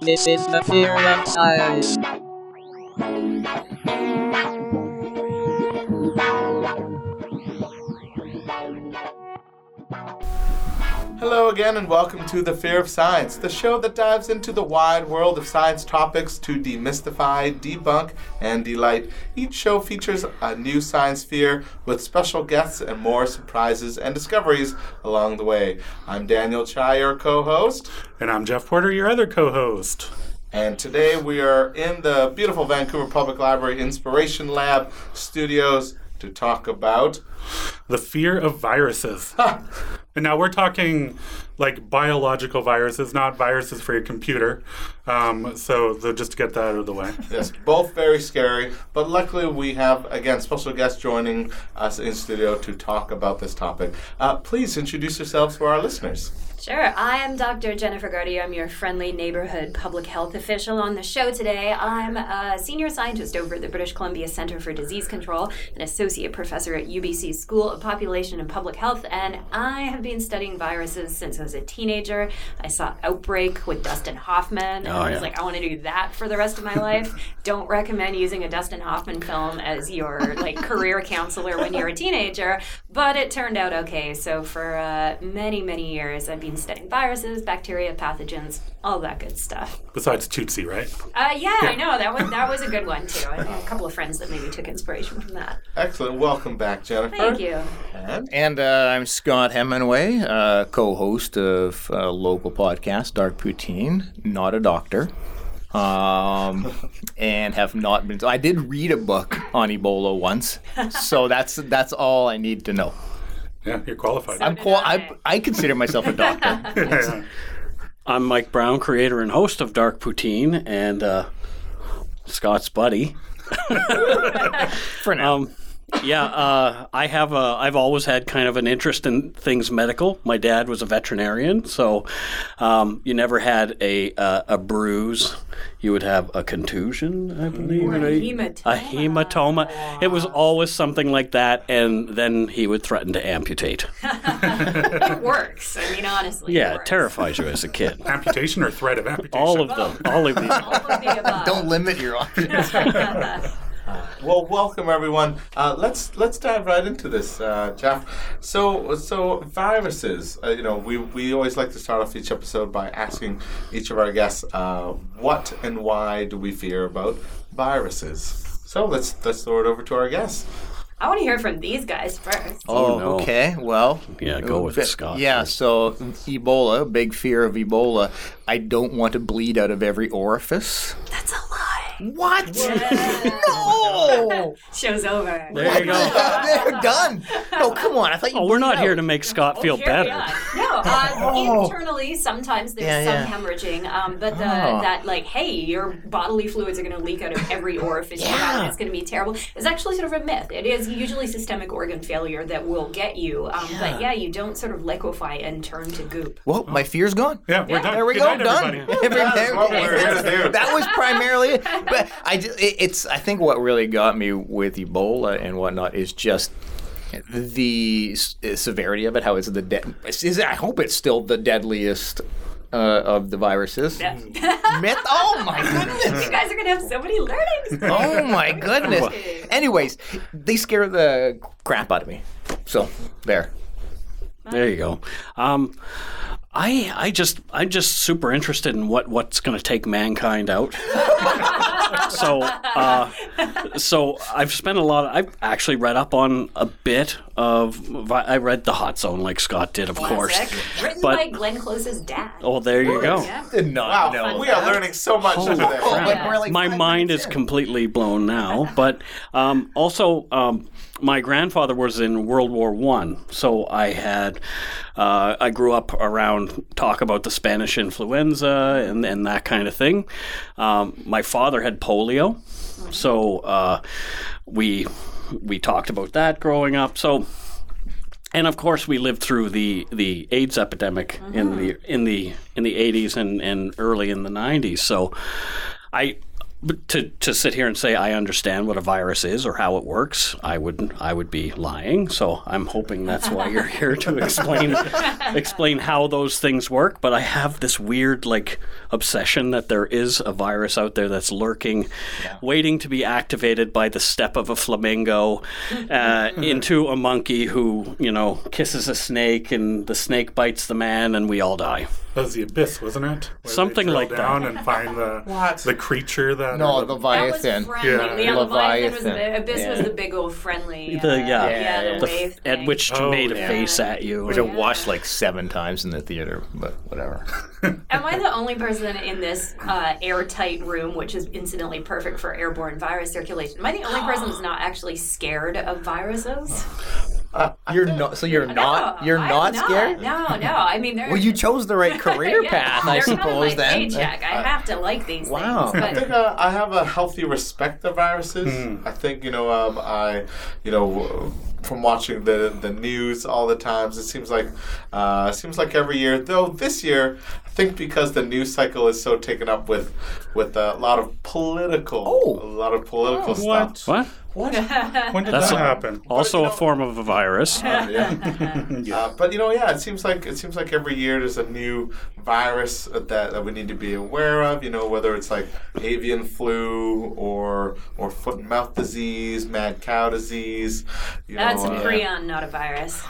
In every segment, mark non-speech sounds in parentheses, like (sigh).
This is the fear of science. Again, and welcome to The Fear of Science, the show that dives into the wide world of science topics to demystify, debunk, and delight. Each show features a new science fear with special guests and more surprises and discoveries along the way. I'm Daniel Chai, your co host, And I'm Jeff Porter, your other co host. and today we are in the beautiful Vancouver Public Library Inspiration Lab studios to talk about. The fear of viruses. and now we're talking like biological viruses, not viruses for your computer. Um, so, the, just to get that out of the way. Yes, both very scary, but luckily we have again special guests joining us in studio to talk about this topic. Uh, please introduce yourselves for our listeners. Sure. I am Dr. Jennifer Gardy. I'm your friendly neighborhood public health official on the show today. I'm a senior scientist over at the British Columbia Center for Disease Control, an associate professor at UBC School of Population and Public Health, and I have been studying viruses since I was a teenager. I saw Outbreak with Dustin Hoffman, and I was like, I want to do that for the rest of my life. (laughs) Don't recommend using a Dustin Hoffman film as your like career counselor when you're a teenager, but it turned out okay. So for uh, many, many years, I've been studying viruses, bacteria, pathogens, all that good stuff. Besides Tootsie, right? Uh, yeah, I know that was that was a good one too. I have a couple of friends that maybe took inspiration from that. Excellent. Welcome back, Jennifer. Thank you. And And uh, I'm Scott Hemingway, uh, co-host of a local podcast, Dark Poutine. Not a doctor, um, (laughs) and have not been. I did read a book on Ebola once, so that's that's all I need to know. Yeah, you're qualified. I'm qual- I. I. I consider myself a doctor. (laughs) Yeah. I'm Mike Brown, creator and host of Dark Poutine, and uh, Scott's buddy. (laughs) For now, Um, yeah, uh, I have. A, I've always had kind of an interest in things medical. My dad was a veterinarian, so um, you never had a uh, a bruise. You would have a contusion, I believe, Or a right? hematoma. A hematoma. It was always something like that, and then he would threaten to amputate. (laughs) It works. I mean, honestly. Yeah, it it terrifies you as a kid. (laughs) Amputation or threat of amputation? All of them. All of these. All of the (laughs) above. don't limit your options. Well, welcome everyone. Uh, let's let's dive right into this, uh, Jeff. So so viruses. Uh, you know, we we always like to start off each episode by asking each of our guests, uh, what and why do we fear about viruses? So let's let's throw it over to our guests. I want to hear from these guys first. Oh, no. okay. Well, Yeah, go with vi- Scott. Yeah, so Ebola, big fear of Ebola. I don't want to bleed out of every orifice. That's a lie. What? no! (laughs) Show's over. There you go. (laughs) They're done. No, come on. I thought you. Oh, we're bleed not here to make Scott feel better. No, uh, Oh. internally sometimes there's Yeah, some yeah. hemorrhaging, um, but the, Oh. that like, hey, your bodily fluids are going to leak out of every orifice you have, Yeah. it's going to be terrible. It's actually sort of a myth. It is usually systemic organ failure that will get you, um, but yeah, you don't sort of liquefy and turn to goop. Well, my fear's gone. Yeah, we're done. There we Good go. night, Done. everybody. (laughs) Every- That's what we're here to do. that was primarily it. But I, ju- it, it's. I think what really got me with Ebola and whatnot is just the severity of it. How it's the dead. Is it, I hope it's still the deadliest uh, of the viruses. (laughs) Myth. Oh my goodness. You guys are going to have so many learnings. (laughs) Oh my goodness. (laughs) Anyways, they scare the crap out of me. So there. There you go. Um, I I just I'm just super interested in what what's going to take mankind out. So uh, so I've spent a lot. Of, I've actually read up on a bit of. I read the Hot Zone like Scott did, of course. Written But- by Glenn Close's dad. Oh, there you go. Yeah. Did not Wow, know. we are learning so much today. Oh, but we're like my mind is in. completely blown now. But um, also, um, my grandfather was in World War One, so I had uh, I grew up around talk about the Spanish influenza and, and that kind of thing. Um, my father had polio, so uh, we we talked about that growing up. So. And of course, we lived through the, the AIDS epidemic in the in the in the 80s and, and early in the 90s. So, I to, to sit here and say I understand what a virus is or how it works, I would I would be lying. So I'm hoping that's why you're (laughs) here to explain explain how those things work. But I have this weird like obsession that there is a virus out there that's lurking, waiting to be activated by the step of a flamingo uh, (laughs) into a monkey who you know kisses a snake and the snake bites the man and we all die. That was the abyss, wasn't it? Where they Something drill like that. down and find the (laughs) What? the creature that. No, or the, That was Leviathan. friendly. Yeah. Yeah, Leviathan was the Leviathan. Abyss was Yeah. the big old friendly. Uh, The- yeah. yeah, the Yeah. The wave at thing. which Oh, made a yeah. face at you. Which I watched like seven times in the theater, but whatever. (laughs) Am I the only person in this uh, airtight room, which is incidentally perfect for airborne virus circulation? Am I the only person (gasps) who's not actually scared of viruses? (sighs) (laughs) (laughs) You're not. So you're not. No, You're I'm not scared. No, no. I mean. Well, you chose the right (laughs) career Yeah, path, I they're kind of suppose. my Then. paycheck. I have to like these Wow. things. I think uh, I have a healthy respect of viruses. I think you know um, I, you know, w- from watching the the news all the times, it seems like uh, seems like every year. Though this year, I think because the news cycle is so taken up with with a lot of political, Oh. a lot of political what? stuff. What? (laughs) When did That's that a- happen? Also you a know- form of a virus. (laughs) yeah. Uh, but you know, yeah, it seems like it seems like every year there's a new virus that, that we need to be aware of. You know, whether it's like avian flu or or foot and mouth disease, mad cow disease. You that's know, a uh, prion, not a virus.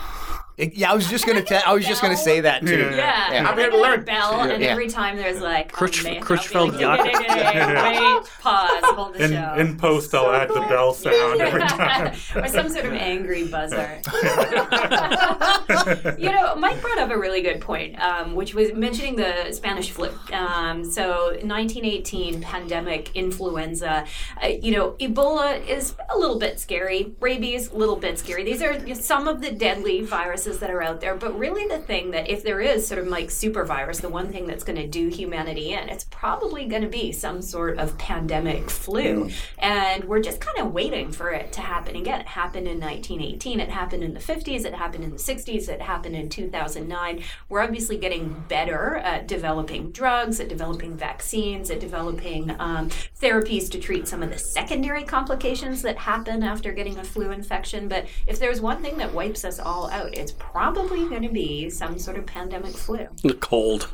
It- yeah, I was just gonna. tell I was just gonna say that too. Yeah. Yeah, Yeah. I'm here to They learn. bell, and Yeah. every time there's like Crutch- oh, man, Crutchfield I'll be like, Wait, pause, hold the In, show. in post, I'll add the bell (laughs) sound every (laughs) time. or some sort of angry buzzer. (laughs) you know, Mike brought up a really good point, um, which was mentioning the Spanish flu. Um, so, 1918 pandemic influenza. Uh, you know, Ebola is a little bit scary. Rabies, a little bit scary. These are some of the deadly viruses that are out there. But really, the thing that if there is sort of like super virus, the one thing that's going to do humanity in, it's probably going to be some sort of pandemic flu. And we're just kind of waiting for it to happen again. It happened in 1918, it happened in the 50s, it happened in the 60s, it happened in 2009. We're obviously getting better at developing drugs, at developing vaccines, at developing um, therapies to treat some of the secondary complications that happen after getting a flu infection. But if there's one thing that wipes us all out, it's probably going to be some sort of pandemic flu. The cold.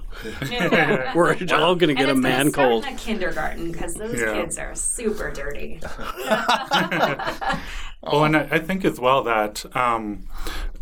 Yeah. (laughs) We're all going to get and a man start cold. in a kindergarten because those Yeah. kids are super dirty. (laughs) (laughs) Well, and I, I think as well that um,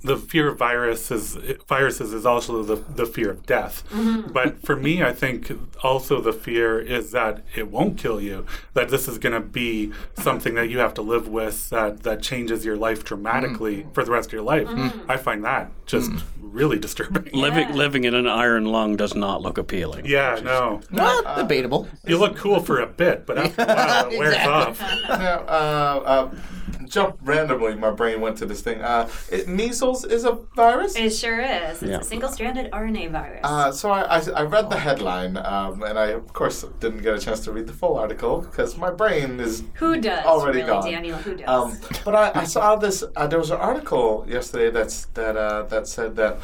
the fear of viruses viruses is also the, the fear of death. But for me, I think also the fear is that it won't kill you. That this is going to be something that you have to live with that that changes your life dramatically for the rest of your life. I find that just really disturbing. Living living in an iron lung does not look appealing. Yeah, no. Well, debatable. You look cool for a bit, but after a while it wears (laughs) off. Now, uh, uh, jump randomly. My brain went to this thing. Uh, it, measles is a virus. It sure is. It's Yeah. a single-stranded RNA virus. Uh, so I, I, I read the headline, um, and I of course didn't get a chance to read the full article because my brain is who does? already really, gone. Daniel? Who does? Um, but I, I saw this. Uh, there was an article yesterday that's that uh, that said that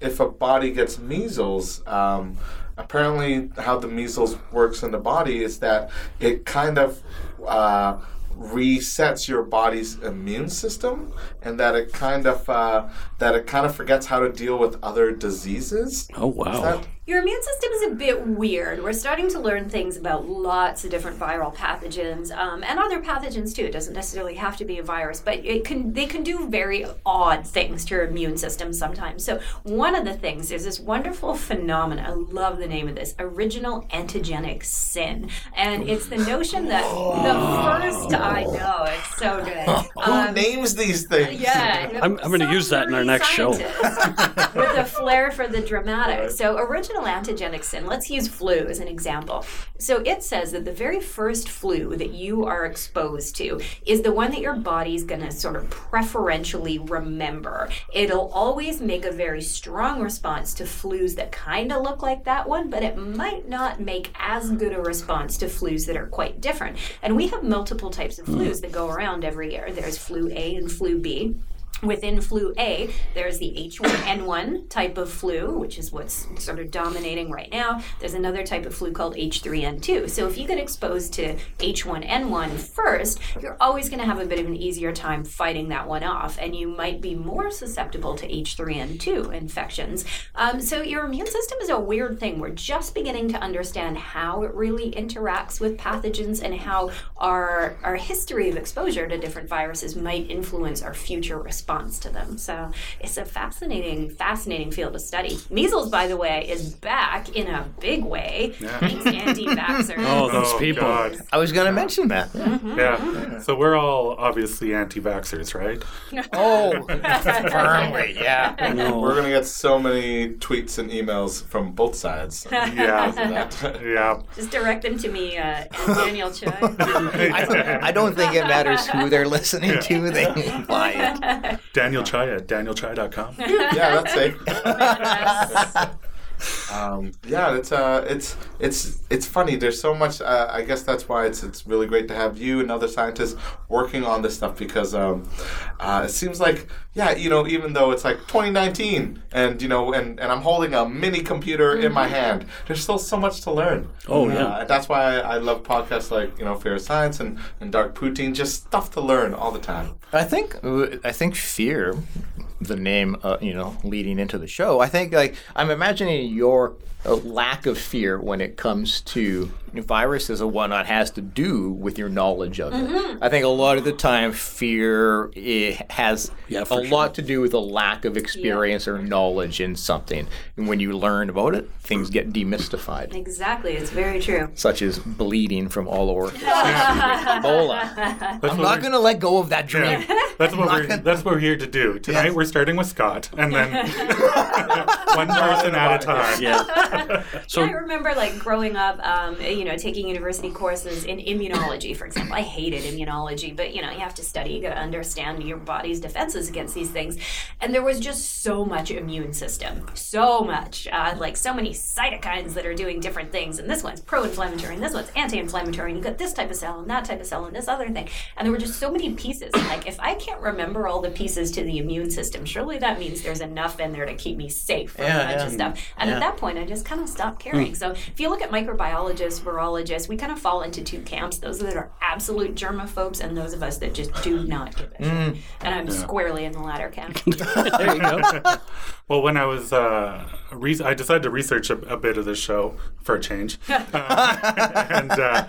if a body gets measles, um, apparently how the measles works in the body is that it kind of uh, resets your body's immune system, and that it kind of uh, that it kind of forgets how to deal with other diseases. Oh wow. that- Your immune system is a bit weird. We're starting to learn things about lots of different viral pathogens um, and other pathogens too. It doesn't necessarily have to be a virus, but it can. They can do very odd things to your immune system sometimes. So one of the things is this wonderful phenomenon. I love the name of this: original antigenic sin, and it's the notion that the first. I know it's so good. (laughs) Who Um, names these things? yeah, I'm- I'm gonna use that in our next show. (laughs) with a flair for the dramatic. So, original antigenic sin. Let's use flu as an example. So, it says that the very first flu that you are exposed to is the one that your body's going to sort of preferentially remember. It'll always make a very strong response to flus that kind of look like that one, but it might not make as good a response to flus that are quite different. And we have multiple types of flus that go around every year. There's flu A and flu B. Within flu A, there's the H1N1 type of flu, which is what's sort of dominating right now. There's another type of flu called H3N2. So if you get exposed to H1N1 first, you're always going to have a bit of an easier time fighting that one off, and you might be more susceptible to H3N2 infections. Um, so your immune system is a weird thing. We're just beginning to understand how it really interacts with pathogens and how our our history of exposure to different viruses might influence our future response to them. So it's a fascinating, fascinating field of study. Measles, by the way, is back in a big way. Thanks, (laughs) anti-vaxxers. Oh, those Oh, people. God. I was going to mention that. Yeah. So we're all obviously anti-vaxxers, right? (laughs) Oh, firmly, yeah. (laughs) No. We're gonna get so many tweets and emails from both sides. Yeah. Yeah. Just direct them to me, uh, Daniel Choi. I, I don't think it matters who they're listening to. They can buy it. Daniel Chai at danielchai.com. (laughs) yeah, that's safe. (laughs) um, (laughs) yeah, it's uh, it's it's it's funny. There's so much. Uh, I guess that's why it's it's really great to have you and other scientists working on this stuff because um, uh, it seems like yeah, you know, even though it's like 2019 and you know, and and I'm holding a mini computer in my hand, there's still so much to learn. Oh, Uh, yeah. and that's why I, I love podcasts like you know Fair Science and and Dark Poutine. Just stuff to learn all the time. I think I think fear, the name, uh, you know, leading into the show. I think like I'm imagining your uh, lack of fear when it comes to viruses and whatnot has to do with your knowledge of it. I think a lot of the time fear it has Yeah, a sure. lot to do with a lack of experience or knowledge in something. And when you learn about it, things get demystified. exactly, it's very true. Such as bleeding from all over (laughs) Ebola. That's I'm not going to let go of that dream. That's what we're that's what we're here to do. Tonight Yes. we're starting with Scott and then (laughs) one person at a time. Yeah. (laughs) So I remember like growing up, um, you know, taking university courses in immunology, for example. I hated immunology, but you know, you have to study, you got to understand your body's defenses against these things. And there was just so much immune system, so much, uh, like so many cytokines that are doing different things. And this one's pro-inflammatory, and this one's anti-inflammatory, and you got this type of cell and that type of cell and this other thing. And there were just so many pieces. And, like if I can't remember all the pieces to the immune system, surely that means there's enough in there to keep me safe from Yeah, a bunch yeah. of stuff. And Yeah. at that point, I just kind of stopped caring. So if you look at microbiologists, virologists, we kind of fall into two camps: those that are absolute germaphobes, and those of us that just do not give a shit. And I'm squarely in the latter camp. (laughs) there you go. (laughs) Well, when I was, uh, re- I decided to research a, a bit of this show for a change, (laughs) uh, and uh,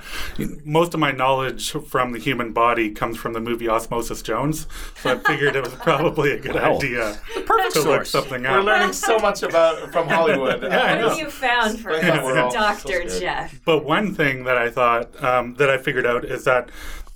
most of my knowledge from the human body comes from the movie Osmosis Jones. So I figured it was probably a good (laughs) Wow. idea Perfect to look source. something We're learning so much about from (laughs) Hollywood. Yeah, what have you found for Yeah, we're all us, so Doctor scared. Jeff? But one thing that I thought um, that I figured out is that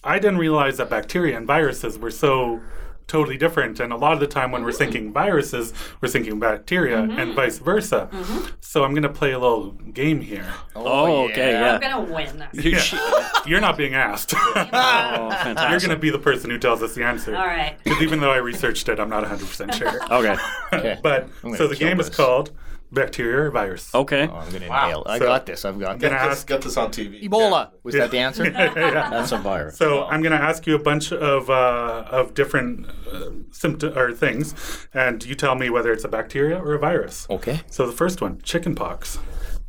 I didn't realize that bacteria and viruses were so totally different. And a lot of the time when we're thinking viruses, we're thinking bacteria mm-hmm. and vice versa. Mm-hmm. So I'm going to play a little game here. Oh, okay, Yeah. I'm gonna win this. You Yeah. sh- (laughs) You're not being asked. oh, You're going to be the person who tells us the answer. All right. Because even though I researched it, I'm not 100% sure. Okay. Okay. (laughs) But so the kill game is called Bacteria or Virus. Okay. Oh, I'm gonna Wow. nail. I So- got this. I've got Gonna this. Get this, ask- get this on TV. Ebola. Was that the answer? (laughs) yeah. That's a virus. So I'm going to ask you a bunch of uh, of different uh, symptom or things, and you tell me whether it's a bacteria or a virus. Okay. So the first one, chickenpox.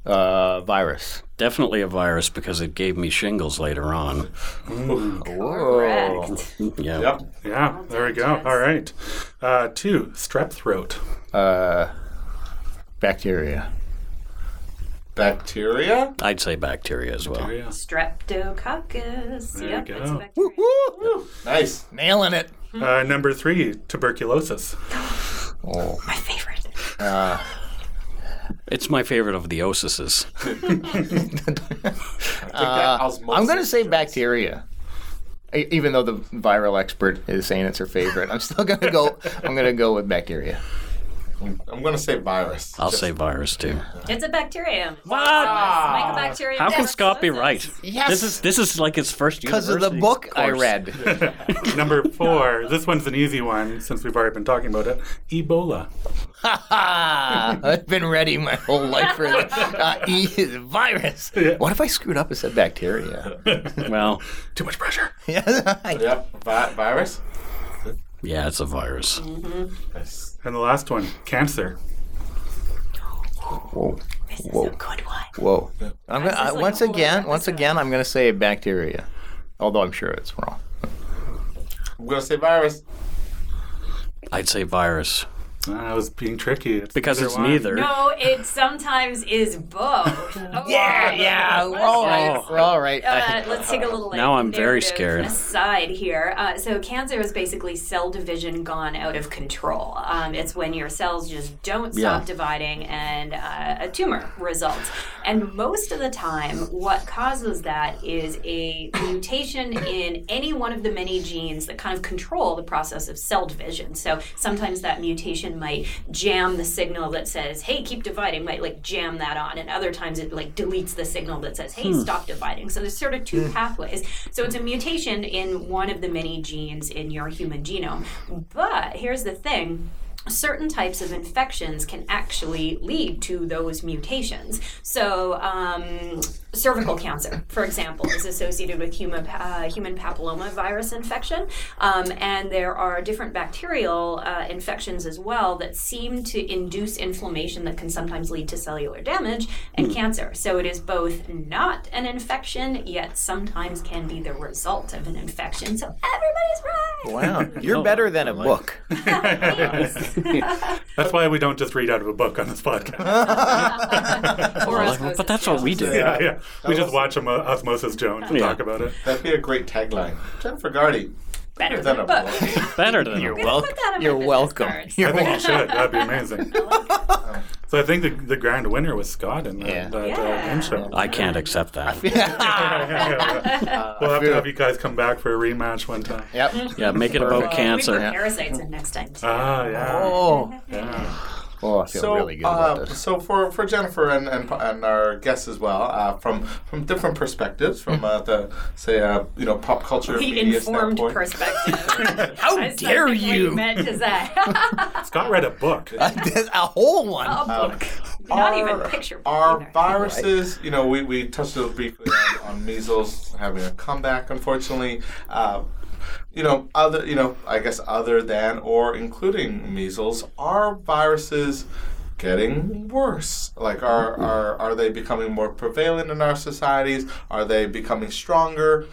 Uh, virus. Definitely a virus because it gave me shingles later on. Correct. Yeah. Yep. Yeah, there we go. All right. Uh, two, strep throat. Uh, bacteria. Bacteria. I'd say bacteria as well. Bacteria. Streptococcus. There yep, you that's a go. bacteria. Woo! Nice. Nailing it. Uh, number three, tuberculosis. Oh. My favorite. Uh, It's my favorite of the osises. (laughs) uh, I'm gonna say bacteria. E- Even though the viral expert is saying it's her favorite, I'm still gonna go. I'm gonna go with bacteria. I'm gonna say virus. I'll Just- say virus too. It's a bacterium. What? Mycobacterium. How can Scott be right? Yes. This is this is like his first Because of the university book I course. read. (laughs) (laughs) number four, this one's an easy one since we've already been talking about it. Ebola. Ha (laughs) ha I've been ready my whole life for this. Uh, e virus. What if I screwed up and said bacteria? Well, Too much pressure. yeah. Yep. Vi- virus. Yeah, it's a virus. Mm-hmm. And the last one, cancer. Whoa. This is Whoa. a good one. Whoa. I'm gonna, I, like once again, other once again, I'm going to say bacteria. Although I'm sure it's wrong. I'm gonna say virus. I'd say virus I was being tricky. It's because it's one. neither. No, it sometimes is both. (laughs) Yeah, yeah, we're all right. We're all right. Uh, let's take a little like, Now I'm very scared. aside here. Uh, so cancer is basically cell division gone out of control. Um, it's when your cells just don't stop Yeah. dividing and uh, a tumor results. And most of the time, what causes that is a mutation in any one of the many genes that kind of control the process of cell division. So sometimes that mutation might jam the signal that says, "Hey, keep dividing," might like jam that on, and other times it like deletes the signal that says, "Hey, hmm. stop dividing." So there's sort of two hmm. pathways. So it's a mutation in one of the many genes in your human genome. But here's the thing certain types of infections can actually lead to those mutations. So, um, cervical cancer, for example, is associated with human uh, human papilloma virus infection, um, and there are different bacterial uh, infections as well that seem to induce inflammation that can sometimes lead to cellular damage and cancer. So it is both not an infection, yet sometimes can be the result of an infection. So everybody's right. wow, you're better than a book. (laughs) (laughs) That's why we don't just read out of a book on this podcast. (laughs) Or Well, osmosis but that's what we do. yeah, yeah. We just watch Om- uh, Osmosis Jones and Yeah. talk about it. That'd be a great tagline. Jennifer Gardy. Better than a book. Better than You're a welcome. put that on my You're welcome. You're I think you should. That'd be amazing. Oh. So I think the, the grand winner was Scott in that, Yeah. that Yeah. uh, game show. I can't accept that. (laughs) (laughs) we'll have to have you guys come back for a rematch one time. Yep. Yeah, make it about We put cancer. parasites in next time too. Ah, yeah. Oh, yeah. Oh, I feel So, really good about uh, this. so for, for Jennifer and, and, and our guests as well, uh, from from different perspectives, from uh, the say uh, you know pop culture the informed standpoint. perspective. (laughs) How I dare specifically you? Meant to say (laughs) Scott read a book. a whole one. a book, not even picture. Our either. viruses, you know, we, we touched a little briefly on, on measles having a comeback, unfortunately. You know, other, you know, I guess other than or including measles, are viruses getting worse? Like, are, mm-hmm. are, are they becoming more prevalent in our societies? Are they becoming stronger?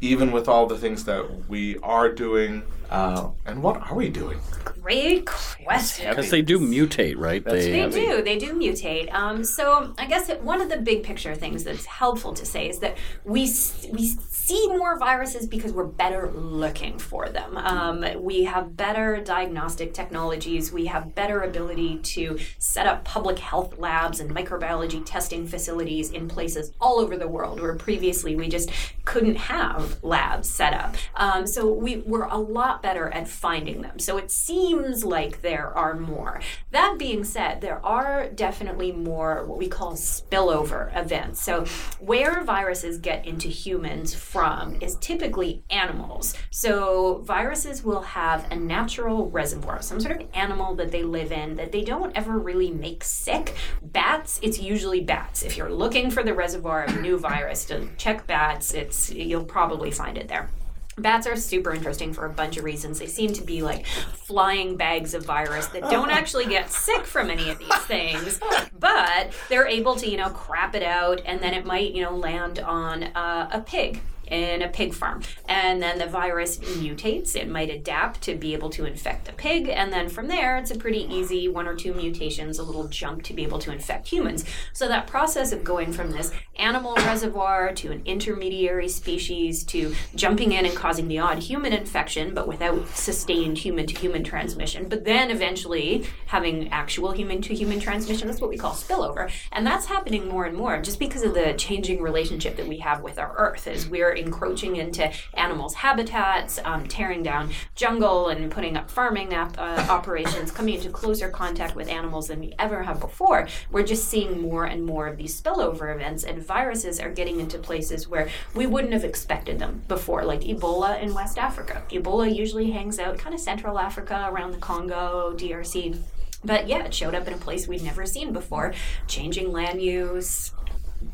Even with all the things that we are doing, uh, and what are we doing? Great question. Because they do mutate, right? They They, do. They do mutate. Um, so I guess that one of the big picture things that's helpful to say is that we we see more viruses because we're better looking for them. Um, we have better diagnostic technologies. We have better ability to set up public health labs and microbiology testing facilities in places all over the world where previously we just couldn't have labs set up. Um, so we, we're a lot better at finding them. So it seems like there are more. That being said, there are definitely more what we call spillover events. So where viruses get into humans from is typically animals. So viruses will have a natural reservoir, some sort of animal that they live in that they don't ever really make sick. Bats, it's usually bats. If you're looking for the reservoir of a new virus, to check bats, it's you'll probably find it there. Bats are super interesting for a bunch of reasons. They seem to be like flying bags of virus that don't actually get sick from any of these things, but they're able to, you know, crap it out and then it might, you know, land on uh, a pig in a pig farm. And then the virus mutates. It might adapt to be able to infect the pig. And then from there, it's a pretty easy one or two mutations, a little jump to be able to infect humans. So that process of going from this animal reservoir to an intermediary species to jumping in and causing the odd human infection, but without sustained human to human transmission, but then eventually having actual human to human transmission, that's what we call spillover. And that's happening more and more just because of the changing relationship that we have with our earth as we're encroaching into animals' habitats, um, tearing down jungle and putting up farming ap- uh, operations, coming into closer contact with animals than we ever have before. We're just seeing more and more of these spillover events, and viruses are getting into places where we wouldn't have expected them before, like Ebola in West Africa. Ebola usually hangs out kind of Central Africa, around the Congo, DRC. But yeah, it showed up in a place we'd never seen before, changing land use,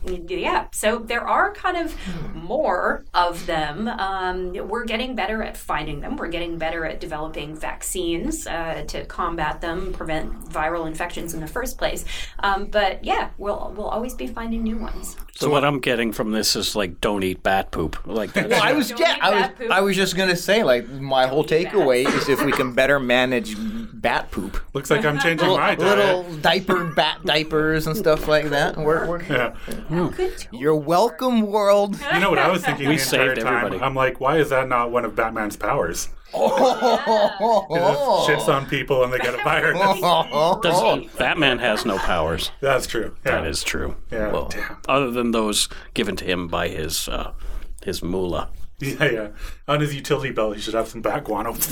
Yeah, so there are kind of more of them. Um, we're getting better at finding them. We're getting better at developing vaccines uh, to combat them, prevent viral infections in the first place. Um, but yeah, we'll we'll always be finding new ones. So what I'm getting from this is like, don't eat bat poop. Like, Well, I was Don't yeah, I was poop. I was just gonna say like my whole eat bats. takeaway is if we can better manage bat poop, Looks like I'm changing little, my diet. little diaper bat diapers and stuff like that. We're, we're, Yeah. Good. You're welcome, world. You know what I was thinking We the entire saved time? everybody. I'm like, why is that not one of Batman's powers? Oh, Shits on people and they get a virus. (laughs) does, Batman has no powers. That's true. Yeah. That is true. Yeah. Damn. Other than those given to him by his uh, his mullah. (laughs) Yeah, yeah. On his utility belt, he should have some bat guano. (laughs)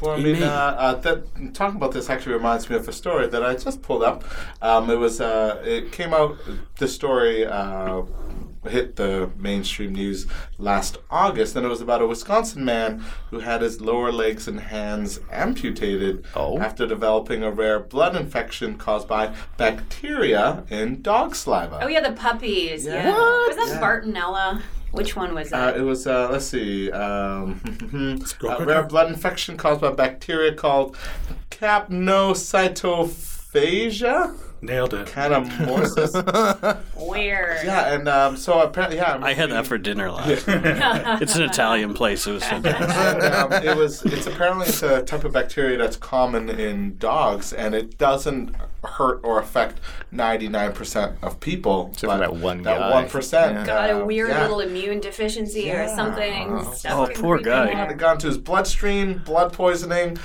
Well, I mean, uh, uh, that, talking about this actually reminds me of a story that I just pulled up. Um, it was, uh, it came out. The story uh, hit the mainstream news last August, and it was about a Wisconsin man who had his lower legs and hands amputated Oh. after developing a rare blood infection caused by bacteria in dog saliva. Oh yeah, the puppies. Yeah. What? Was that Yeah. Bartonella? Which one was Uh, that? it was, uh, let's see, um, (laughs) go a rare blood infection caused by bacteria called capnocytophagia, Nailed it. canamorsis. (laughs) Weird. yeah, and um, so apparently, yeah. I had that for dinner last. night. (laughs) it's an Italian place. It was fantastic. And, um, it was. It's apparently it's a type of bacteria that's common in dogs, and it doesn't hurt or affect ninety nine percent of people. Except for but that one That guy. one percent. Yeah. Got a weird yeah. little immune deficiency or something. Oh, poor guy. Had gone to his bloodstream, blood poisoning,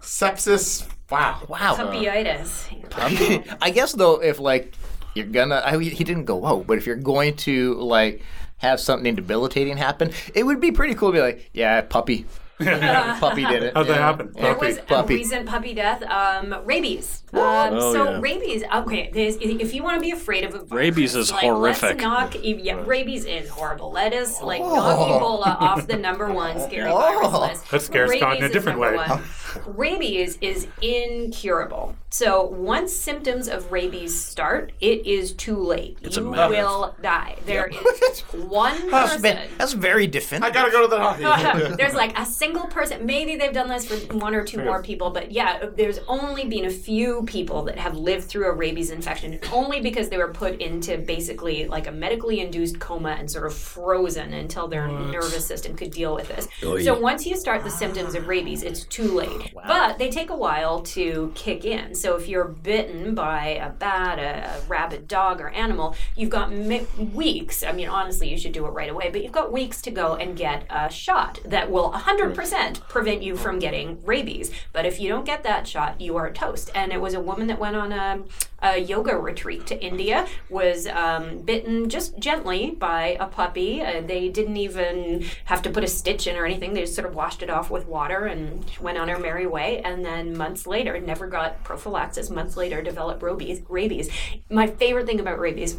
sepsis. Wow. Wow. Puppyitis. I guess though, if like you're gonna, I, he didn't go out, but if you're going to like have something debilitating happen, it would be pretty cool to be like, yeah, puppy, (laughs) puppy did it. How'd that yeah. happen? There Puppy. was a Puppy. recent puppy death. Um, rabies. Um, Oh, so yeah. rabies. Okay, there's, if you want to be afraid of a virus, Rabies is like, horrific. Let's knock. Yeah, rabies is horrible. Let us like knock Ebola off the number one scary virus list. That scares Scott in a different way. (laughs) one. Rabies is incurable. So once symptoms of rabies start, it is too late. It's you matter. will die. There is (laughs) one That's, person. ve- that's very definitive. I gotta go to the hospital. (laughs) (laughs) there's like a single person. Maybe they've done this for one or two more people, but yeah, there's only been a few people that have lived through a rabies infection, only because they were put into basically like a medically induced coma and sort of frozen until their nervous system could deal with this. Oh, so once you start the symptoms of rabies, it's too late. Oh, but they take a while to kick in. So if you're bitten by a bat, a, a rabid dog, or animal, you've got mi- weeks. I mean, honestly, you should do it right away, but you've got weeks to go and get a shot that will 100% prevent you from oh. getting rabies. But if you don't get that shot, you are toast. And it was a woman that went on a, a yoga retreat to India, was um, bitten just gently by a puppy. Uh, they didn't even have to put a stitch in or anything. They just sort of washed it off with water and went on her merry way. And then months later, never got prophylaxis. Months later, developed rabies. Rabies. My favorite thing about rabies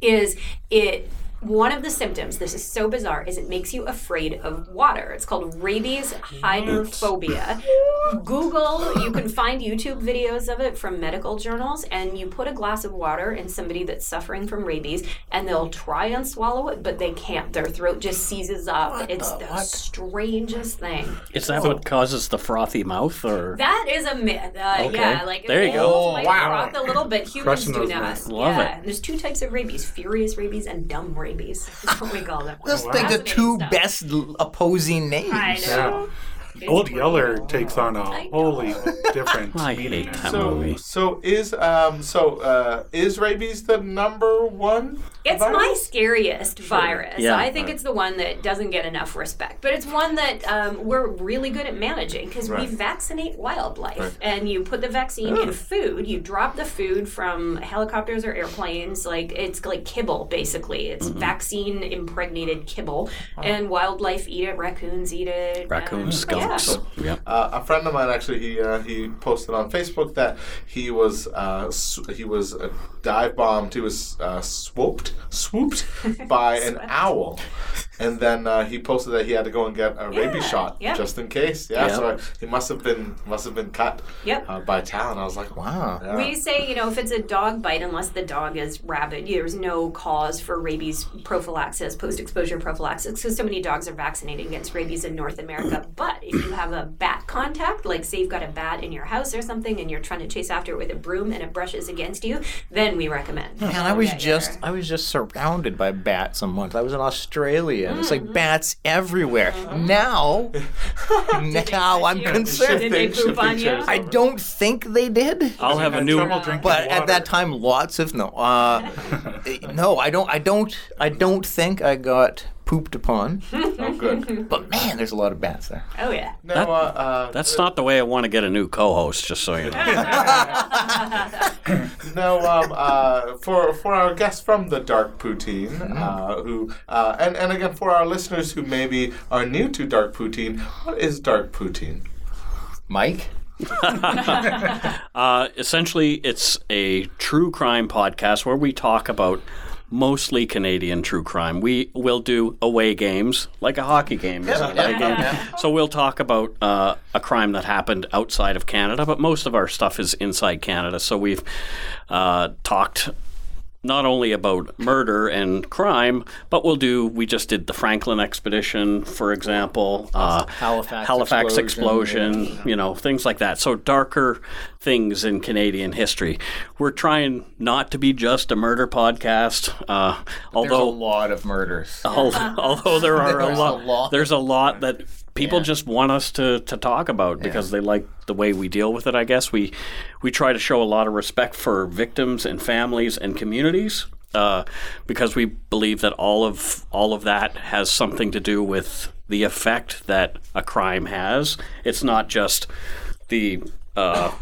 is it one of the symptoms this is so bizarre is it makes you afraid of water it's called rabies hydrophobia google you can find youtube videos of it from medical journals and you put a glass of water in somebody that's suffering from rabies and they'll try and swallow it but they can't their throat just seizes up it's the, strangest thing Is that what causes the frothy mouth, or that is a myth. Uh, Okay. Yeah, like There you go. might wow. froth a little bit. Humans Crushing do not. Love yeah. it. There's two types of rabies: furious rabies and dumb rabies. Is what we call them. Let's oh, wow. think the two stuff. best opposing names. I know. It's Old Yeller cool. takes on a know. wholly different (laughs) I meaning. hate that So, movie. so is um, so uh, is rabies the number one? It's my virus? scariest virus. Yeah. I think it's the one that doesn't get enough respect, but it's one that um, we're really good at managing because Right. we vaccinate wildlife, and you put the vaccine in food. You drop the food from helicopters or airplanes, like it's like kibble basically. It's Mm-hmm. vaccine impregnated kibble, and wildlife eat it. Raccoons eat it. Raccoons, um, yeah. skunks. Yep. Uh, a friend of mine actually he uh, he posted on Facebook that he was uh, sw- he was uh, dive bombed. He was uh, swooped swooped (laughs) by an owl, and then uh, he posted that he had to go and get a rabies shot yeah. just in case. Yeah, Yeah. so I, he must have been must have been cut Yep. uh, by Talon. I was like, Wow. Yeah. We say, you know, if it's a dog bite, unless the dog is rabid, there's no cause for rabies prophylaxis, post exposure prophylaxis, because so many dogs are vaccinated against rabies in North America. (clears throat) But if you have a bat contact, like say you've got a bat in your house or something and you're trying to chase after it with a broom and it brushes against you, then we recommend. Man, I was just yeah. I was just surrounded by bats a month. I was in Australia and it's Mm-hmm. like bats everywhere. Now (laughs) now I'm you? concerned. Did they poop on you? I don't think they did. I'll have a Had new. trouble drinking But water. at that time lots of no. Uh, (laughs) no, I don't I don't I don't think I got pooped upon. (laughs) oh, good. But man, there's a lot of bats there. Oh, yeah. No, That- uh, uh, That's not the way I want to get a new co-host. Just so you know. (laughs) No, um, uh, for for our guests from the Dark Poutine, uh, who uh, and and again for our listeners who maybe are new to Dark Poutine, what is Dark Poutine? Mike? (laughs) Uh, essentially, it's a true crime podcast where we talk about mostly Canadian true crime. We will do away games, like a hockey game. an away game. So we'll talk about uh, a crime that happened outside of Canada, but most of our stuff is inside Canada. So we've uh, talked not only about murder and crime, but we'll do. We just did the Franklin expedition, for example, uh, Halifax Halifax explosion, explosion, you know, things like that. So darker things in Canadian history. We're trying not to be just a murder podcast, uh, There's a lot of murders. al- (laughs) although there are a a lot. there's a lot that people just want us to, to talk about because they like the way we deal with it. I guess we we try to show a lot of respect for victims and families and communities. Uh, because we believe that all of all of that has something to do with the effect that a crime has. It's not just the uh,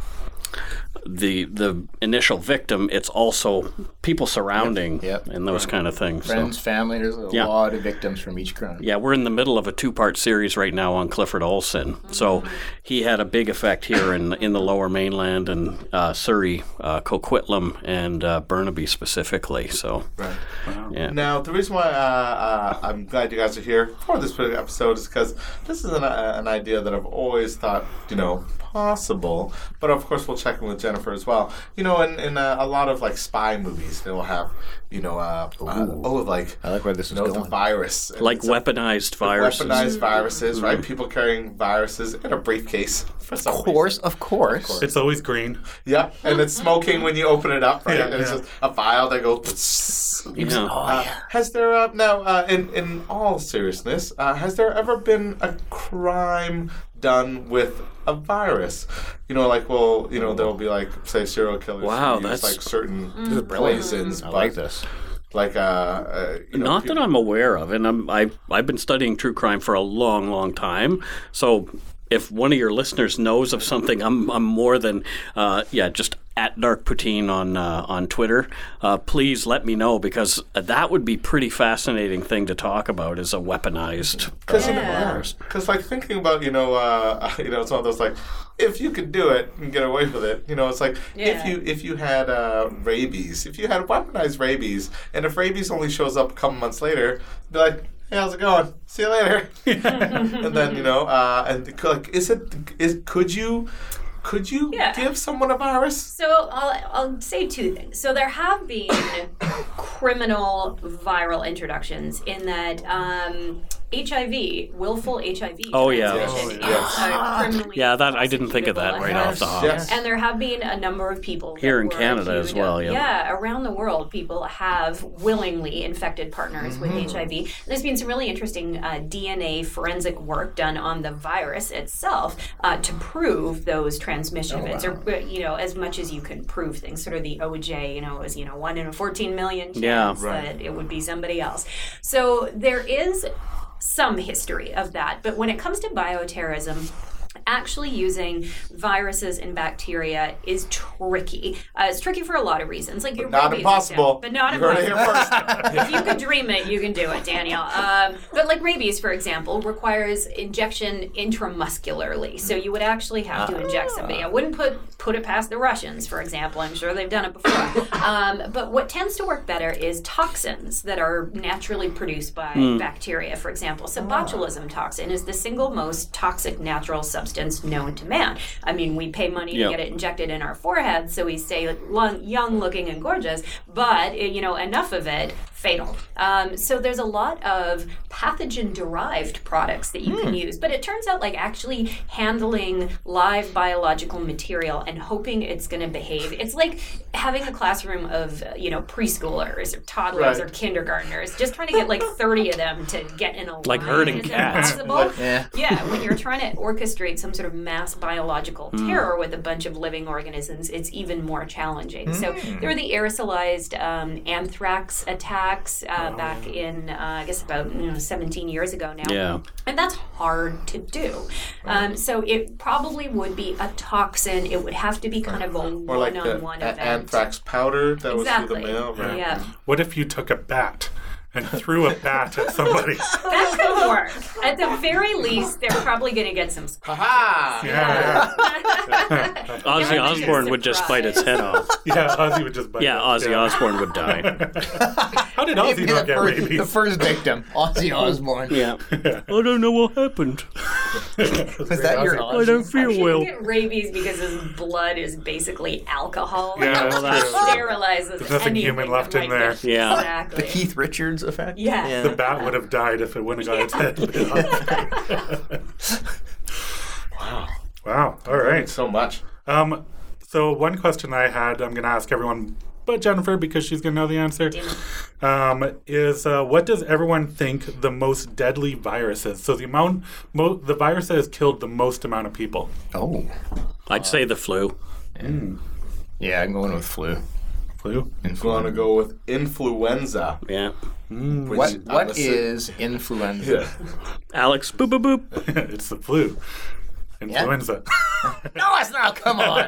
the the initial victim. It's also people surrounding Yep. and those kind of things. So- Friends, family, there's a Yeah. lot of victims from each crime. yeah, we're in the middle of a two-part series right now on Clifford Olson. So he had a big effect here in in the Lower Mainland and uh, Surrey, uh, Coquitlam, and uh, Burnaby specifically. So Right. yeah, Now, the reason why uh, uh, I'm glad you guys are here for this particular episode is because this is an, uh, an idea that I've always thought, you know, possible. But of course, we'll check in with Jennifer as well. You know, in, in uh, a lot of like spy movies, they'll have, you know, uh, uh, oh, like, I like where this you is know, the virus. And like it's a- weaponized viruses. Weaponized viruses, right? People carrying viruses in a briefcase for some Of course, of course. It's always green. Yeah, and it's smoking when you open it up, right? Yeah, and it's yeah. just a vial that goes. (laughs) Yeah. Uh, has there uh, now, uh, in in all seriousness, uh, has there ever been a crime done with a virus? You know, like well, you know, there will be like say serial killers. who Wow, use, that's- like certain brilliant. poisons. I like this. Like uh, uh you know, Not that I'm aware of, and I'm, I've I've been studying true crime for a long, long time. So if one of your listeners knows of something, I'm I'm more than uh, yeah, just at Dark Poutine on uh, on Twitter. Uh, please let me know because that would be pretty fascinating thing to talk about as a weaponized Because uh, Yeah. virus. Because like thinking about you know uh, (laughs) you know it's one of those like if you could do it and get away with it you know it's like if you if you had uh, rabies if you had weaponized rabies and if rabies only shows up a couple months later be like hey how's it going see you later (laughs) and then you know uh, and like is it is could you could you Yeah. give someone a virus So I'll, I'll say two things. So there have been (coughs) criminal viral introductions in that um, HIV, willful HIV. Oh, yeah. transmission Oh, yes. is, criminally Yeah, that I didn't think of that prosecutable right off the hop. Yes. And there have been a number of people Here in Canada as well, yeah. Yeah, around the world, people have willingly infected partners with HIV. There's been some really interesting uh, DNA forensic work done on the virus itself uh, to prove those transmission events, or uh, you know, as much as you can prove things. Sort of the OJ, you know, was you know one in a 14 million chance Yeah. Right. that it would be somebody else. So there is some history of that, but when it comes to bioterrorism, actually using viruses and bacteria is tricky. Uh, it's tricky for a lot of reasons. Like your Not rabies impossible. example, but not you heard it impossible. here first. (laughs) if you could dream it, you can do it, Danielle. Um, but like rabies, for example, requires injection intramuscularly. So you would actually have to inject somebody. I wouldn't put put it past the Russians, for example. I'm sure they've done it before. Um, but what tends to work better is toxins that are naturally produced by bacteria, for example. So botulism toxin is the single most toxic natural substance known to man. I mean, we pay money Yep. to get it injected in our foreheads so we stay long, young looking and gorgeous, but eh, you know, enough of it fatal. Um, so there's a lot of pathogen derived products that you can use, but it turns out like actually handling live biological material and hoping it's going to behave. It's like having a classroom of you know preschoolers or toddlers Right. or kindergartners, just trying to get like 30 of them to get in a line. Like herding is cats. impossible. Yeah. Yeah, when you're trying to orchestrate some sort of mass biological terror with a bunch of living organisms, it's even more challenging. So there were the aerosolized um, anthrax attacks uh, back in, uh, I guess, about you know, 17 years ago now. Yeah. And that's hard to do. Um, so it probably would be a toxin. It would have to be kind of a Or like the one-on-one a- event. anthrax powder that was through the mail. Right? Yeah, What if you took a bat and threw a bat at somebody? (laughs) that could work. At the very least, they're probably going to get some. Ha Yeah, (laughs) Ozzy Yeah. Osbourne would just bite its head off. yeah. Ozzy would just bite. Yeah, it. Ozzy Osbourne would die. (laughs) How did He'd Ozzy not get first, rabies? the first victim, Ozzy oh. Osbourne. Yeah. I don't know what happened. Was that your Ozzy? I don't feel He well. get rabies because his blood is basically alcohol. Yeah, It that's true. sterilizes There's nothing human left in there. Yeah. exactly. The Keith Richards effect? Yeah. The bat would have died if it wouldn't have got its head bit off. (laughs) Wow. Wow. All right. So much. Um, so one question I had, I'm going to ask everyone, but Jennifer, because she's going to know the answer, um, is uh, what does everyone think the most deadly virus is? So the amount, mo- the virus that has killed the most amount of people. Oh. I'd say the flu. Yeah, I'm going with flu. Flu. I'm going to go with influenza. Yeah. Mm. Which What I'm what assu- is influenza? Yeah. Alex, boop, boop, boop. (laughs) it's the flu. Influenza. (laughs) No, it's not. Come on.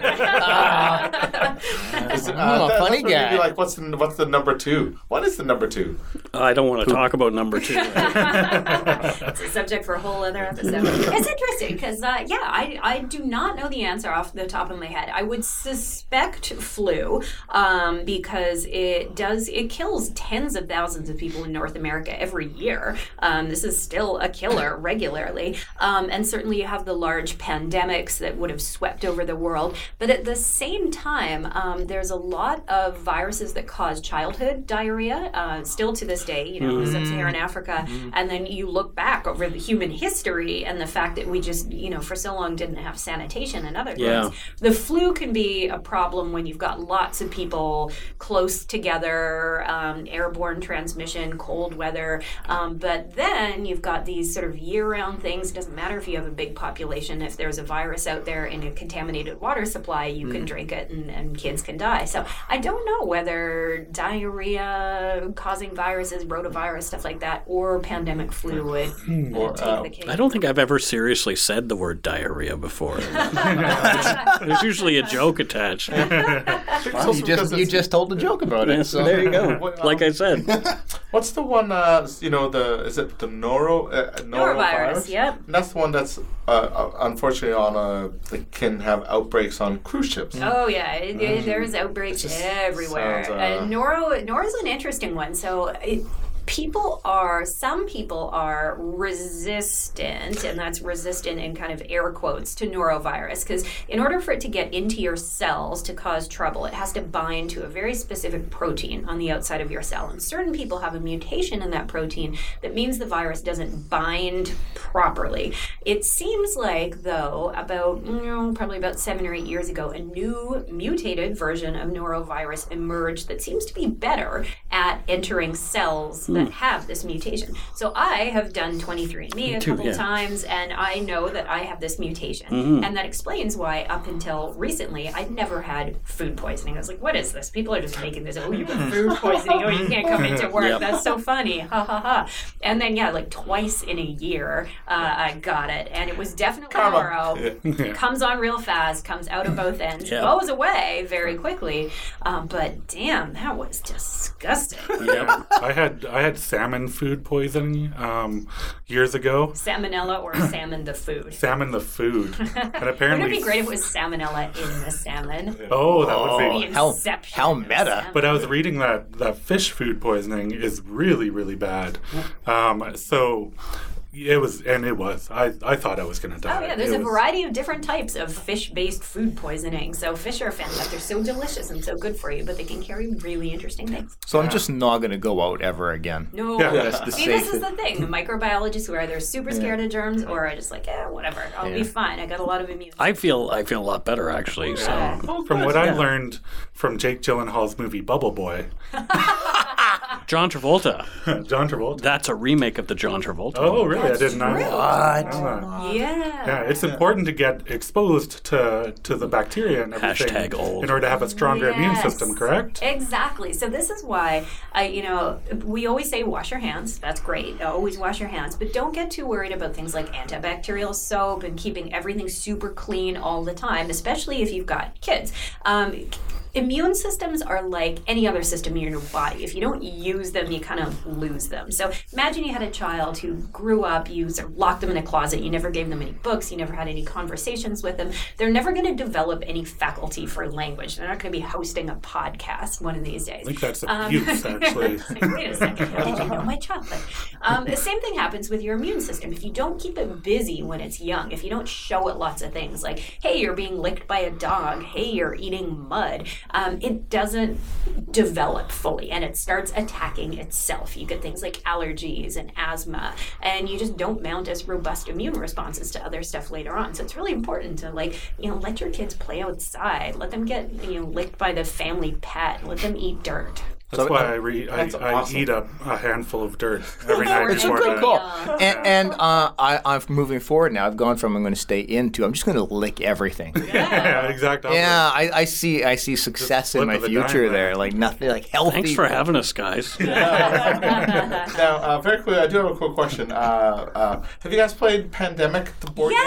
Is (laughs) it- (laughs) I'm a that- funny that's what you'd be guy. Like, what's the what's the number two? What is the number two? I don't want to talk about number two. It's a subject for a whole other episode. it's interesting because, uh, yeah, I, I do not know the answer off the top of my head. I would suspect flu um, because it does, it kills tens of thousands of people in North America every year. Um, this is still a killer regularly. Um, and certainly you have the large pandemics that would have swept over the world. But at the same time, um, there's a lot of viruses that cause childhood diarrhea, uh, still to this day, you know, in sub-Saharan Africa. And then you look back over the human history and the fact that we just, you know, for so long didn't have sanitation and other Yeah. things. The flu can be a problem when you've got lots of people close together, um, airborne transmission, cold weather. Um, but then you've got these sort of year-round things. It doesn't matter if you have a big population. If there's a virus out there in a contaminated water supply, you can drink it and, and kids can die. So I don't know whether diarrhea causing viruses, rotavirus, stuff like that, or pandemic flu would uh, Or, take uh, the cake. I don't think I've ever seriously said the word diarrhea before. (laughs) There's usually a joke attached. (laughs) Well, you just you just told a joke about it. So there you go. (laughs) What, Like I said. What's the one? Uh, you know, the is it the noro uh, Norovirus, yep. That's the one that's uh, uh, unfortunately on uh, a that can have outbreaks on cruise ships. Oh yeah, it, it- mm-hmm. there's outbreaks everywhere. sounds, uh, uh and Noro, Noro's an interesting one. So. It, People are, some people are resistant, and that's resistant in kind of air quotes to norovirus, because in order for it to get into your cells to cause trouble, it has to bind to a very specific protein on the outside of your cell. And certain people have a mutation in that protein that means the virus doesn't bind properly. It seems like, though, about you know, probably about seven or eight years ago, a new mutated version of norovirus emerged that seems to be better at entering cells that have this mutation. So I have done 23andMe a too, couple yeah. times, and I know that I have this mutation, and that explains why up until recently I'd never had food poisoning. I was like, "What is this? People are just making this. Oh, you got food (laughs) poisoning. Oh, you can't come into work. Yep. That's so funny. Ha ha ha." And then yeah, like twice in a year, uh, I got it, and it was definitely Karma. noro. (laughs) Comes on real fast, comes out of both ends, Yeah. goes away very quickly. Um, but damn, that was disgusting. Yeah, I had I had salmon food poisoning um, years ago. Salmonella or (coughs) salmon the food. Salmon the food, (laughs) and Wouldn't apparently, it be great if it was salmonella in the salmon? oh, that would Oh, be. The how- inception how of meta. salmon. But I was reading that that fish food poisoning is really really bad. Um, so it was, and it was. I I thought I was gonna die. Oh yeah, there's It a was- variety of different types of fish-based food poisoning. So fish are fantastic. They're so delicious and so good for you, but they can carry really interesting things. So I'm just not going to go out ever again. No, Yeah, that's the see, this is the thing. The microbiologists who are either super scared of germs or are just like, eh, whatever, I'll be fine. I got a lot of immune. I feel I feel a lot better actually. So From what I learned from Jake Gyllenhaal's movie Bubble Boy, (laughs) John Travolta, (laughs) John Travolta. that's a remake of the John Travolta. Oh, really? I didn't know. What? Ah. yeah. Yeah, it's important to get exposed to to the bacteria and everything Hashtag old. in order to have a stronger immune system. Correct? Exactly. So this is why I, you know, we always say wash your hands. That's great. Always wash your hands, but don't get too worried about things like antibacterial soap and keeping everything super clean all the time, especially if you've got kids. Um, Immune systems are like any other system in your body. If you don't use them, you kind of lose them. So imagine you had a child who grew up, you sort of locked them in a closet, you never gave them any books, you never had any conversations with them. They're never going to develop any faculty for language. They're not going to be hosting a podcast one of these days. I think that's Um, abuse, (laughs) actually. Like, Wait a second, how did you know my chocolate? Um, the same thing happens with your immune system. If you don't keep it busy when it's young, if you don't show it lots of things like, hey, you're being licked by a dog, hey, you're eating mud, um, it doesn't develop fully and it starts attacking itself. You get things like allergies and asthma, and you just don't mount as robust immune responses to other stuff later on. So it's really important to like, you know, let your kids play outside, let them get, you know, licked by the family pet, let them eat dirt. That's So, why I, re- I, that's I awesome. eat a, a handful of dirt (laughs) every night It's a before good bed. Cool. Yeah. And, and uh, I, I'm moving forward now. I've gone from I'm going to stay in to I'm just going to lick everything. (laughs) Yeah, exact opposite. Yeah, I, I see. I see success in my future dime, there. man. Like nothing, like healthy. Thanks for having us, guys. (laughs) Now, uh, very quickly, I do have a quick question. Uh, uh, have you guys played Pandemic, the board game?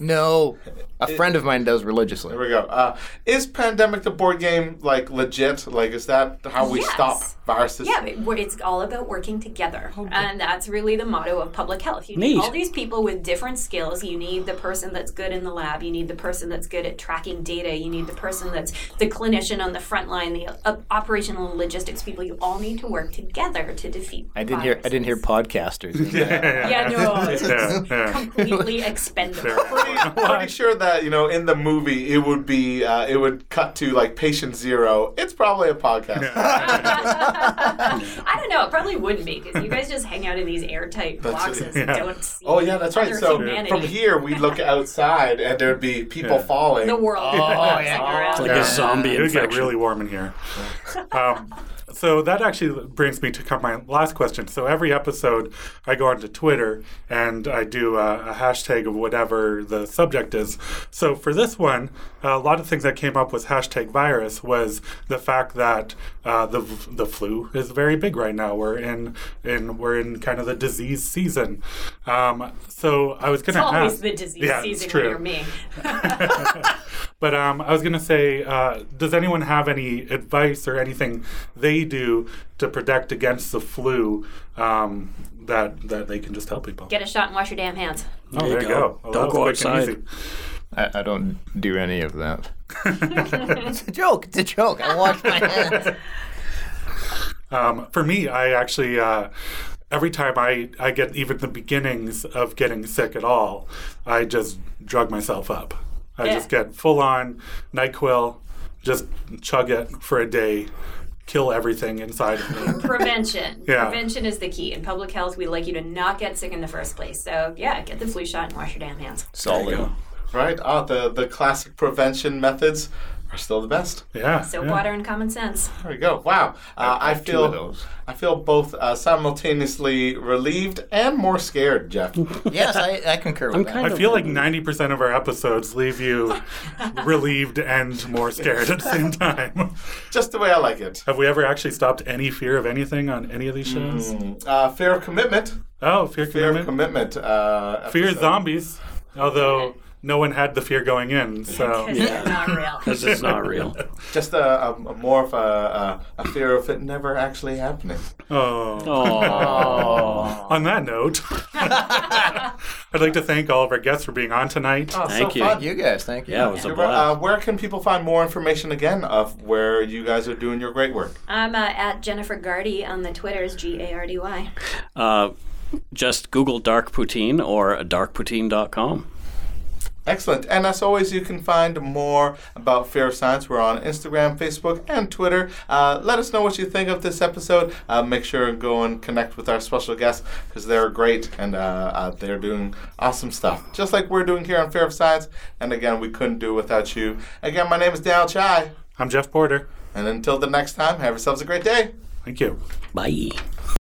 Yes. No, a friend of mine does religiously. There we go. Uh, is Pandemic, the board game, like legit? Like, is that how we Yes. stop viruses? Yeah, but we're- it's all about working together. And that's really the motto of public health. You need Neat. all these people with different skills. You need the person that's good in the lab. You need the person that's good at tracking data. You need the person that's the clinician on the front line, the uh, operational logistics people. You all need to work together to defeat I didn't hear. I didn't hear podcasters. (laughs) Yeah, no, (laughs) it's Yeah, yeah. completely expendable. (laughs) I'm pretty sure that you know in the movie it would be uh, it would cut to like patient zero. It's probably a podcast. (laughs) (laughs) I don't know. It probably wouldn't be because you guys just hang out in these airtight boxes and yeah. don't see. Oh yeah, that's right. So humanity. from here we look outside and there'd be people Yeah. falling. the world. Oh, collapsing yeah. around. It's like Yeah. a zombie It would get really warm in here. Um, so that actually brings me to come my last question. So every episode, I go onto Twitter and I do a, a hashtag of whatever the subject is. So for this one, a lot of things that came up with hashtag virus was the fact that uh, the the flu is very big right now. We're in in we're in kind of the disease season. Um, so I was going It's to always ask. the disease Yeah, it's season true. when you're me. (laughs) (laughs) (laughs) But um, I was going to say, uh, does anyone have any advice or anything they do to protect against the flu um, that that they can just tell people? Get a shot and wash your damn hands. oh, There you there you go. go. Don't go was quick and outside. I, I don't do any of that. (laughs) it's a joke. It's a joke. I wash my hands. (laughs) Um, for me, I actually uh, every time I, I get even the beginnings of getting sick at all, I just drug myself up. I Yeah. just get full on Nyquil, just chug it for a day, kill everything inside of me. (laughs) Prevention. Yeah. Prevention is the key. In public health, we like you to not get sick in the first place. So, yeah, get the flu shot and wash your damn hands. Solid. go. Right? Ah, the the classic prevention methods. Are still the best. Yeah. Soap yeah. water and common sense. There we go. Wow. Uh, I have two feel. I feel both uh, simultaneously relieved and more scared, Jeff. (laughs) yes, I, I concur with I'm that. kind I of- feel like 90% of our episodes leave you (laughs) relieved and more scared at the same (laughs) time. Just the way I like it. Have we ever actually stopped any fear of anything on any of these shows? Uh, fear of commitment. Oh, fear, Fear of commitment. commitment. Uh, fear of zombies. Although no one had the fear going in, so yeah. they're not real. (laughs) because it's not real. (laughs) Just a, a, a more of a, a, a fear of it never actually happening. oh. Oh, (laughs) On that note, I'd like to thank all of our guests for being on tonight. Oh, Thank so you. fun. You guys, thank you. yeah, it was a Uh, blast. where can people find more information again of where you guys are doing your great work? I'm uh, at Jennifer Gardy on the Twitters, G A R D Y. Uh, just Google Dark Poutine or darkpoutine.com. Excellent. And as always, you can find more about Fear of Science. We're on Instagram, Facebook, and Twitter. Uh, let us know what you think of this episode. Uh, make sure and go and connect with our special guests because they're great and uh, uh, they're doing awesome stuff, just like we're doing here on Fear of Science. And again, we couldn't do it without you. Again, my name is Daniel Chai. I'm Jeff Porter. And until the next time, have yourselves a great day. Thank you. Bye.